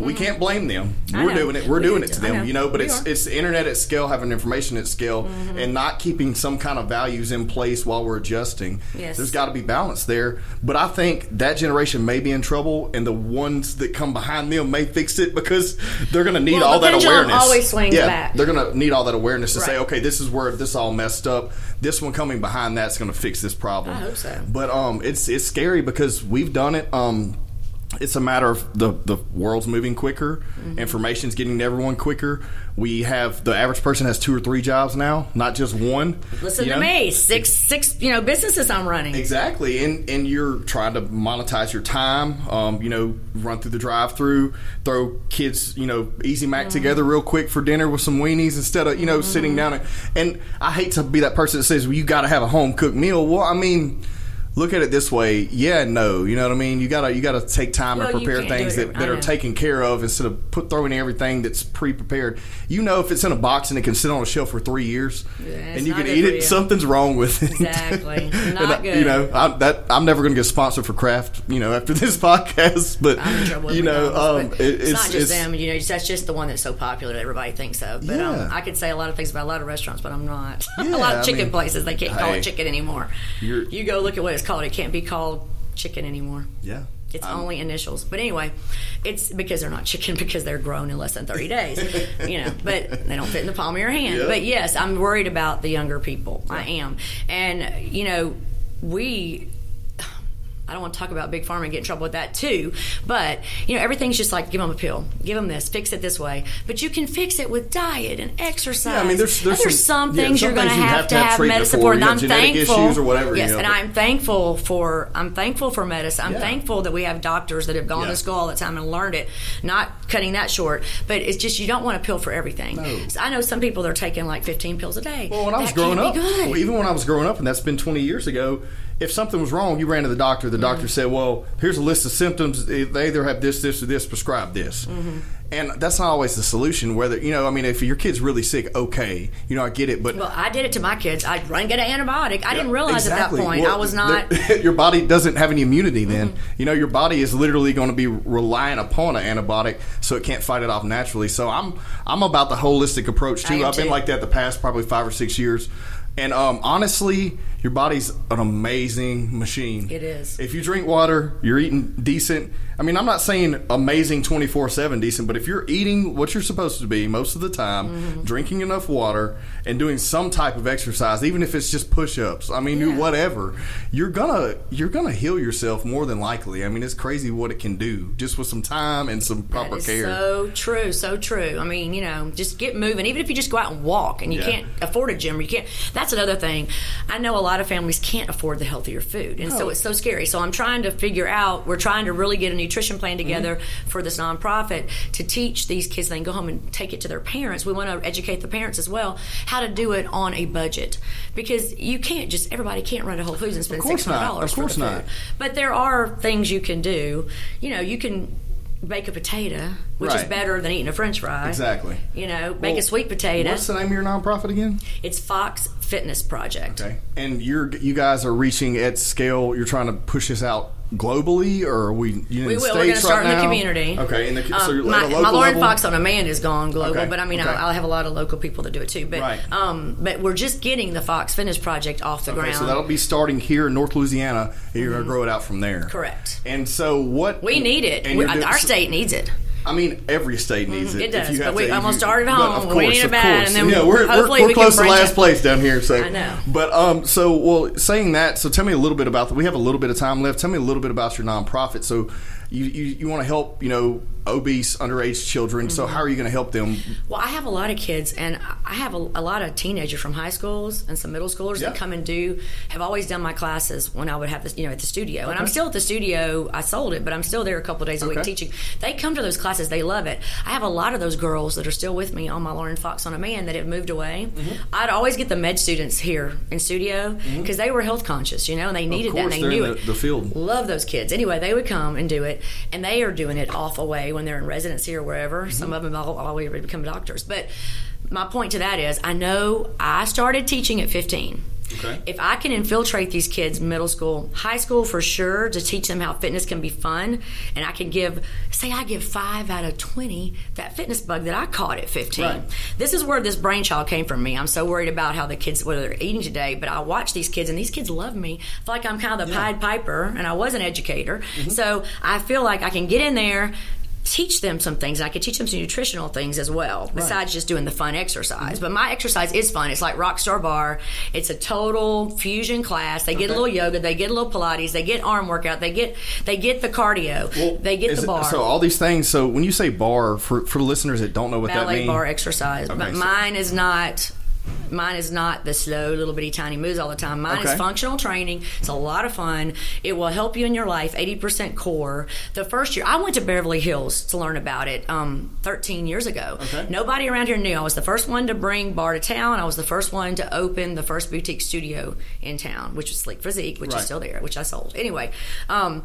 We can't blame them. Mm-hmm. I We're know. doing it. We're We doing it to. I them, know. you know. But We it's are. Mm-hmm. it's the internet at scale, having information at scale, and not keeping some kind of values in place while we're adjusting. Yes. There's got to be balance there. But I think that generation may be in trouble, and the ones that come behind them may fix it because they're going to need Well, all the that pendulum awareness. always swings yeah, back. they're going to need all that awareness to say, Right. okay, this is where this all messed up. This one coming behind that's going to fix this problem. I hope so. But um, it's it's scary because we've done it. Um, it's a matter of the the world's moving quicker, Mm-hmm. information's getting to everyone quicker. We have the average person has two or three jobs now, not just one. Listen to know? me. Six six you know businesses I'm running. Exactly, and and you're trying to monetize your time. Um, you know, run through the drive-through, throw kids, you know, Easy Mac Mm-hmm. together real quick for dinner with some weenies instead of you know sitting down. And, and I hate to be that person that says, "Well, you got to have a home cooked meal." Well, I mean. Look at it this way, yeah, no. You know what I mean? You gotta you gotta take time Well, and prepare things that, that are taken care of instead of put throwing everything that's pre-prepared. You know, if it's in a box and it can sit on a shelf for three years, it's and you can eat it, you. something's wrong with it. Exactly. Not I- good. You know, I'm, that I'm never going to get sponsored for Kraft You know, after this podcast, but I'm in trouble with you know, um, it- it's, not just them. You know, that's just the one that's so popular that everybody thinks of. But Yeah. um, I could say a lot of things about a lot of restaurants, but I'm not. Yeah, a lot of I chicken mean, places they can't call it chicken anymore. you're- You go look at what it's called. It can't be called chicken anymore. Yeah, It's I'm- only initials. But anyway, it's because they're not chicken because they're grown in less than 30 days. you know, but they don't fit in the palm of your hand. Yeah. But yes, I'm worried about the younger people. I am. And, you know, we. I don't want to talk about big pharma and get in trouble with that too, but you know everything's just like give them a pill, give them this, fix it this way. But you can fix it with diet and exercise. Yeah, I mean, there's- there's And some- some, yeah, things some you're going to have to have, medicine for. And I'm thankful. issues or whatever, you Yes, know, and but- I'm thankful for I'm thankful for medicine. I'm Yeah. thankful that we have doctors that have gone Yeah. to school all the time and learned it. Not cutting that short, but it's just you don't want a pill for everything. No. So I know some people that are taking like 15 pills a day. Well, when I was growing up, well, even when I was growing up, and that's been 20 years ago, if something was wrong, you ran to the doctor. The doctor Mm-hmm. said, "Well, here's a list of symptoms. They either have this, this, or this. Prescribe this." Mm-hmm. And that's not always the solution. Whether you know, I mean, if your kid's really sick, okay, you know, I get it, but Well, I did it to my kids. I'd run get an antibiotic. I didn't realize Exactly. at that point Well, I was not. your body doesn't have any immunity. Then you know your body is literally going to be relying upon an antibiotic, so it can't fight it off naturally. So I'm I'm about the holistic approach too. I've been like that the past probably five or six years. And um, honestly, your body's an amazing machine. It is. If you drink water, you're eating decent. I mean, I'm not saying amazing 24 7 decent, but if you're eating what you're supposed to be most of the time, Mm-hmm. drinking enough water, and doing some type of exercise, even if it's just push ups, I mean, Yeah. whatever, you're gonna you're gonna heal yourself more than likely. I mean, it's crazy what it can do just with some time and some proper care. so true, so true. I mean, you know, just get moving. Even if you just go out and walk, and you Yeah. can't afford a gym, or you can't. That's another thing. I know a lot of families can't afford the healthier food, and so it's so scary. So I'm trying to figure out. We're trying to really get a nutrition plan together Mm-hmm. for this nonprofit to teach these kids. They can go home and take it to their parents. We want to educate the parents as well how to do it on a budget because you can't just everybody can't run to Whole Foods and spend course six hundred not. dollars Of for course the food. not. But there are things you can do. You know, you can bake a potato, which is better than eating a French fry. Exactly. You know, bake Well, a sweet potato. What's the name of your nonprofit again? It's Fox Fitness Project. Okay. And you're you guys are reaching at scale. You're trying to push this out globally, or are we? You in We will. We're going to start right in the now? community. Okay. In the, so Um, you're my, at a local my Lauren level? Fox on demand is gone global, Okay, but I mean, okay. I, I have a lot of local people that do it too. But Right. um, but we're just getting the Fox Fitness Project off the Okay, ground. so that'll be starting here in North Louisiana, and you're going to grow it out from there. Mm-hmm. Correct. And so what? we need it. We- doing- our state needs it. I mean, every state needs it. It if does, you have but we almost you- started home. Of We course, need it of bad, course. and then yeah, we're, we're, we're we close to last out. place down here. So I know. But um, so well, saying that, so tell me a little bit about. The, we have a little bit of time left. Tell me a little bit about your nonprofit. So you you, you want to help you know obese underage children. So Mm-hmm. how are you going to help them? Well, I have a lot of kids, and I have a, a lot of teenagers from high schools and some middle schoolers Yeah. that come and do. Have always done my classes when I would have this, you know, at the studio, and I'm still at the studio. I sold it, but I'm still there a couple days a week teaching. They come to those classes, they love it. I have a lot of those girls that are still with me on my Lauren Fox on demand that have moved away. Mm-hmm. I'd always get the med students here in studio because they were health conscious, you know, and they needed that. course, and they're knew in it. the- the field. Love those kids. Anyway, they would come and do it, and they are doing it off away when they're in residency or wherever. Mm-hmm. Some of them all already become doctors. But my point to that is, I know I started teaching at 15. Okay. If I can infiltrate these kids, middle school, high school for sure, to teach them how fitness can be fun, and I can give, say, I give five out of 20 that fitness bug that I caught at 15. Right. This is where this brainchild came from me. I'm so worried about how the kids, what they're eating today, but I watch these kids, and these kids love me. I feel like I'm kind of the Pied Piper, and I was an educator. Mm-hmm. So I feel like I can get in there. Teach them some things. I could teach them some nutritional things as well, besides just doing the fun exercise. Mm-hmm. But my exercise is fun. It's like Rockstar Barre. It's a total fusion class. They get a little yoga, they get a little Pilates, they get arm workout, they get they get the cardio, they get the it- barre. so all these things. So when you say barre, for for listeners that don't know what that ballet means, barre exercise. but so- mine is not. Mine is not the slow little bitty tiny moves all the time. Mine Okay. is functional training. It's a lot of fun. It will help you in your life. Eighty percent core. The first year I went to Beverly Hills to learn about it. Um, Thirteen years ago. Okay. Nobody around here knew. I was the first one to bring barre to town. I was the first one to open the first boutique studio in town, which was Sleek Physique, which Right. is still there, which I sold. Anyway, um,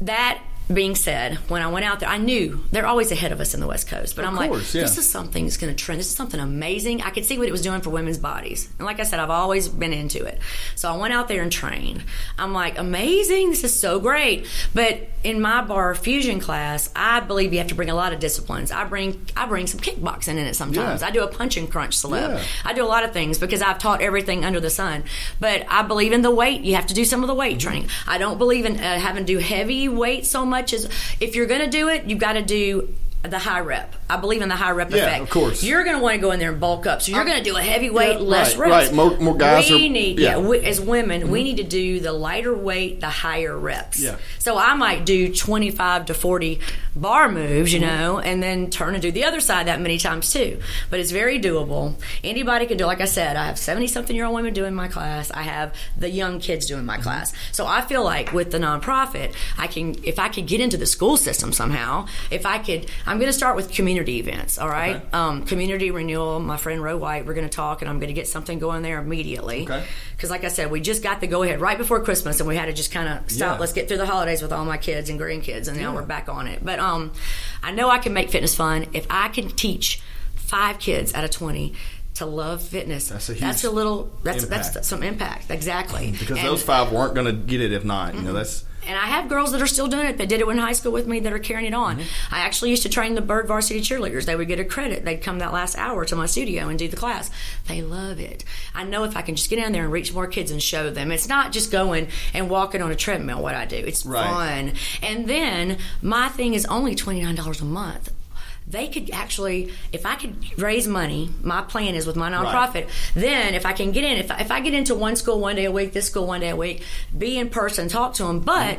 that being said, when I went out there, I knew they're always ahead of us in the West Coast. But Of I'm course, like, yeah. this is something that's going to trend. This is something amazing. I could see what it was doing for women's bodies. And like I said, I've always been into it. So I went out there and trained. I'm like, amazing. This is so great. But in my barre fusion class, I believe you have to bring a lot of disciplines. I bring I bring some kickboxing in it sometimes. Yeah. I do a punch and crunch slip. Yeah. I do a lot of things because I've taught everything under the sun. But I believe in the weight. You have to do some of the Mm-hmm. weight training. I don't believe in uh, having to do heavy weight so much as if you're going to do it, you've got to do the high rep. I believe in the high rep Yeah, effect. of course. You're going to want to go in there and bulk up. So you're going to do a heavy weight, Yeah, less right, reps. right. More- more guys We are- need, yeah. Mm-hmm. yeah, we, as women, we need to do the lighter weight, the higher reps. Yeah. So I might do 25 to 40 barre moves, you Mm-hmm. know, and then turn and do the other side that many times too. But it's very doable. Anybody can do. Like I said, I have 70 something year old women doing my class. I have the young kids doing Mm-hmm. my class. So I feel like with the nonprofit, I can if I could get into the school system somehow. If I could, I'm going to start with community events. All right, Okay. um, community renewal. My friend Ro White. We're going to talk, and I'm going to get something going there immediately. Okay. Because, like I said, we just got the go ahead right before Christmas, and we had to just kind of stop. Yeah. Let's get through the holidays with all my kids and grandkids, and now we're back on it. But um, I know I can make fitness fun if I can teach five kids out of twenty. To love fitness, That's a huge that's a little. That's impact. that's some impact, exactly. Because And- those five weren't going to get it if not. You know, that's and I have girls that are still doing it that did it in high school with me that are carrying it on. Mm-hmm. I actually used to train the Byrd Varsity cheerleaders. They would get a credit. They'd come that last hour to my studio and do the class. They love it. I know if I can just get in there and reach more kids and show them, it's not just going and walking on a treadmill what I do. It's Right. fun. And then my thing is only $29 a month. They could actually, if I could raise money, my plan is with my nonprofit. Then, if I can get in, if, if I get into one school one day a week, this school one day a week, be in person, talk to them, but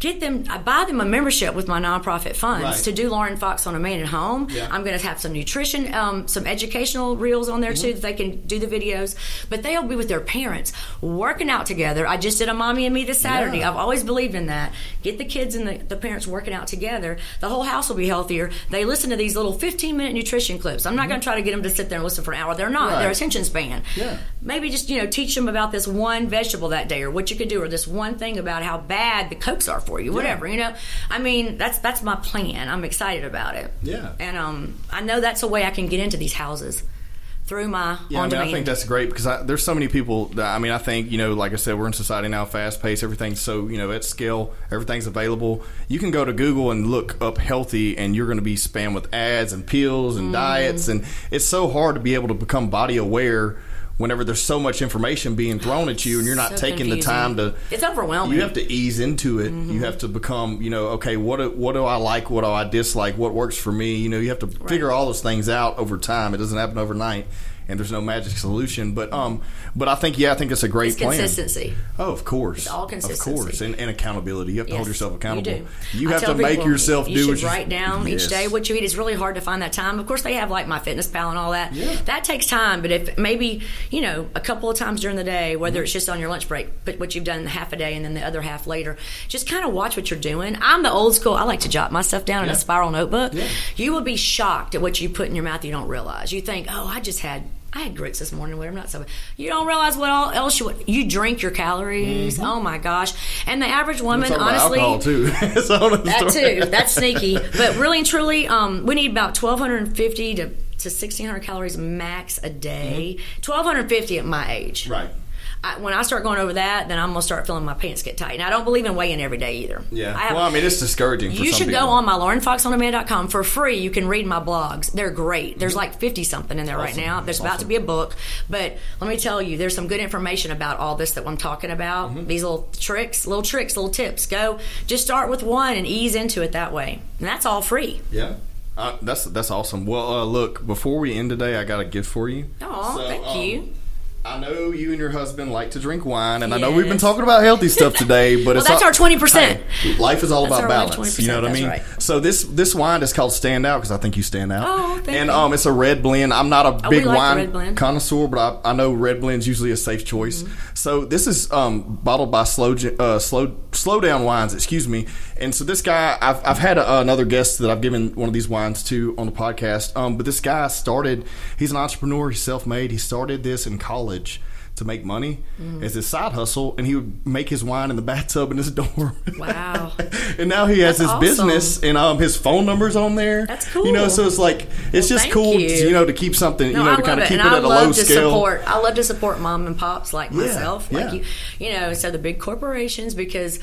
get them, I buy them a membership with my nonprofit funds Right. to do Lauren Fox on demand at Home. Yeah. I'm going to have some nutrition, um, some educational reels on there Mm-hmm. too that they can do the videos. But they'll be with their parents working out together. I just did a mommy and me this Saturday. Yeah. I've always believed in that. Get the kids and the, the parents working out together. The whole house will be healthier. They listen to these little 15 minute nutrition clips. I'm not going to try to get them to sit there and listen for an hour. They're not. Mm-hmm. Right. Their attention span. Yeah. Maybe just you know teach them about this one vegetable that day, or what you could do, or this one thing about how bad the cokes are for you. Whatever you know. I mean, that's that's my plan. I'm excited about it. Yeah. And um, I know that's a way I can get into these houses through my Yeah, I mean. I think that's great because I, there's so many people. That, I mean, I think you know, like I said, we're in society now, fast paced. Everything's so you know at scale. Everything's available. You can go to Google and look up healthy, and you're going to be spammed with ads and pills Mm. and diets, and it's so hard to be able to become body aware whenever there's so much information being thrown at you, and you're not So taking the time to. It's overwhelming. You have to ease into it. You mm-hmm. have to become, you know, okay, what do, what do I like? What do I dislike? What works for me? You know, you have to figure all those things out over time. It doesn't happen overnight, and there's no magic solution. But um, but I think yeah, I think it's a great it's plan. consistency. Oh, of course, all of consistency. course, and, and accountability. You have to hold yourself accountable. You, do. You I have to make people, yourself you do should what you write down Yes. each day what you eat. It's really hard to find that time. Of course, they have like MyFitnessPal and all that. Yeah. That takes time, but if maybe you know a couple of times during the day, Mm-hmm. whether it's just on your lunch break, but what you've done half a day and then the other half later, just kind of watch what you're doing. I'm the old school. I like to jot my stuff down in a spiral notebook. Yeah. You will be shocked at what you put in your mouth. You don't realize. You think, oh, I just had. I had grits this morning, whatever. Not so. You don't realize what all else you you drink your calories. Oh my gosh! And the average woman, Mm-hmm. Honestly, too. That story. too. That's sneaky. But really and truly, um, we need about 1,250 to, to 1,600 calories max a day. 1,250 at my age. Mm-hmm. Right. I, when I start going over that, then I'm going to start feeling my pants get tight. And I don't believe in weighing every day either. Yeah. I have- well, I mean, it's discouraging. You should people. go on my laurenfoxondemand.com for free. You can read my blogs. They're great. There's like 50 something in there right now. There's about to be a book. But let me tell you, there's some good information about all this that I'm talking about. Mm-hmm. These little tricks, little tricks, little tips. Go, just start with one and ease into it that way. And that's all free. Yeah. Uh, that's that's awesome. Well, uh, look, before we end today, I got a gift for you. Oh, So, thank um, you. I know you and your husband like to drink wine, and I know we've been talking about healthy stuff today, but Well, it's that's all- our 20%. Hey, life is all That's about balance. 20%, You know what I mean? right. So this this wine is called Stand Out because I think you stand out. Oh, thank and you. um, it's a red blend. I'm not a we big like wine connoisseur, but I, I know red blend's usually a safe choice. Mm-hmm. So this is um, bottled by Slow uh, Slow Slow Down Wines, excuse me. And so this guy, I've, I've had a, another guest that I've given one of these wines to on the podcast. Um, but this guy started. He's an entrepreneur. He's self made. He started this in college. To make money Mm-hmm. as his side hustle, and he would make his wine in the bathtub in his dorm. Wow. and now he has That's his awesome. business, and um, his phone number's on there. That's cool. You know, so it's like it's Well, just cool, you. To, you know, to keep something, No, you know, I to kind of keep and it I at a love low to scale. support. I love to support mom and pops like myself, like yeah. you. You know, so the big corporations because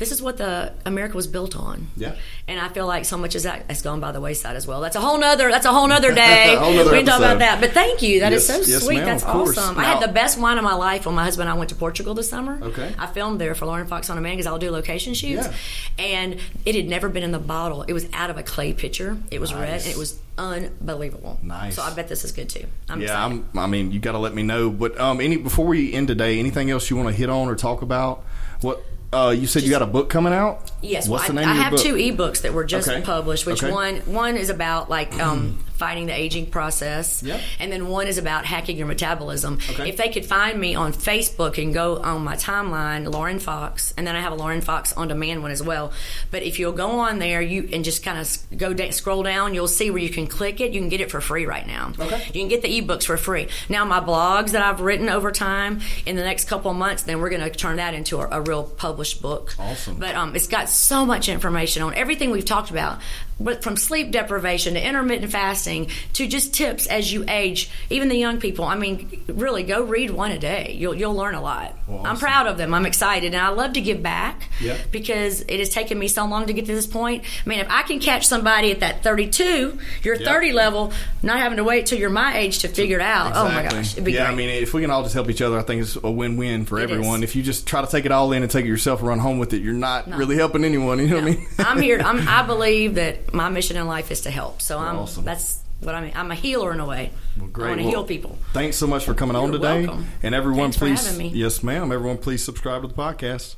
this is what the America was built on. Yeah. And I feel like so much of that has gone by the wayside as well. That's a whole nother. That's a whole nother day. Whole nother we can talk about that. But thank you. That is Yes, so yes, sweet. That's awesome. I had the best wine of my life when my husband and I went to Portugal this summer. Okay. I filmed there for Lauren Fox on demand because I'll do location shoots, Yeah. and it had never been in the bottle. It was out of a clay pitcher. It was red and it was unbelievable. Nice. So I bet this is good too. I'm Yeah, excited. I'm, I mean, you got to let me know. But um, any before we end today, anything else you want to hit on or talk about? What uh, you said you got a book coming out? Yes, What's well, the I, name I of your have book? two ebooks that were just Okay. published. Which Okay. one? One is about like um, fighting the aging process. Yep. And then one is about hacking your metabolism. Okay. If they could find me on Facebook and go on my timeline, Lauren Fox, and then I have a Lauren Fox on demand one as well. But if you'll go on there, you and just kind of go da- scroll down, you'll see where you can click it. You can get it for free right now. Okay. You can get the ebooks for free. Now my blogs that I've written over time in the next couple of months, then we're going to turn that into a, a real published book. Awesome. But um, it's got so much information on everything we've talked about, but from sleep deprivation to intermittent fasting to just tips as you age. Even the young people. I mean, really, go read one a day. You'll you'll learn a lot. Well, I'm proud of them. I'm excited, and I love to give back Yeah. because it has taken me so long to get to this point. I mean, if I can catch somebody at that 32, your Yeah. 30 level, not having to wait till you're my age to figure it out. Exactly. Oh my gosh, yeah, great. I mean, if we can all just help each other, I think it's a win-win for It everyone. is. If you just try to take it all in and take it yourself and run home with it, you're not really helping anyone. You know what I mean? I'm here. I'm, I believe that my mission in life is to help. So I'm. awesome. That's what I mean. I'm a healer in a way. great. I want to Well, heal people. Thanks so much for coming on You're today. welcome. And everyone, Thanks for please, having me. yes, ma'am. Everyone, please subscribe to the podcast.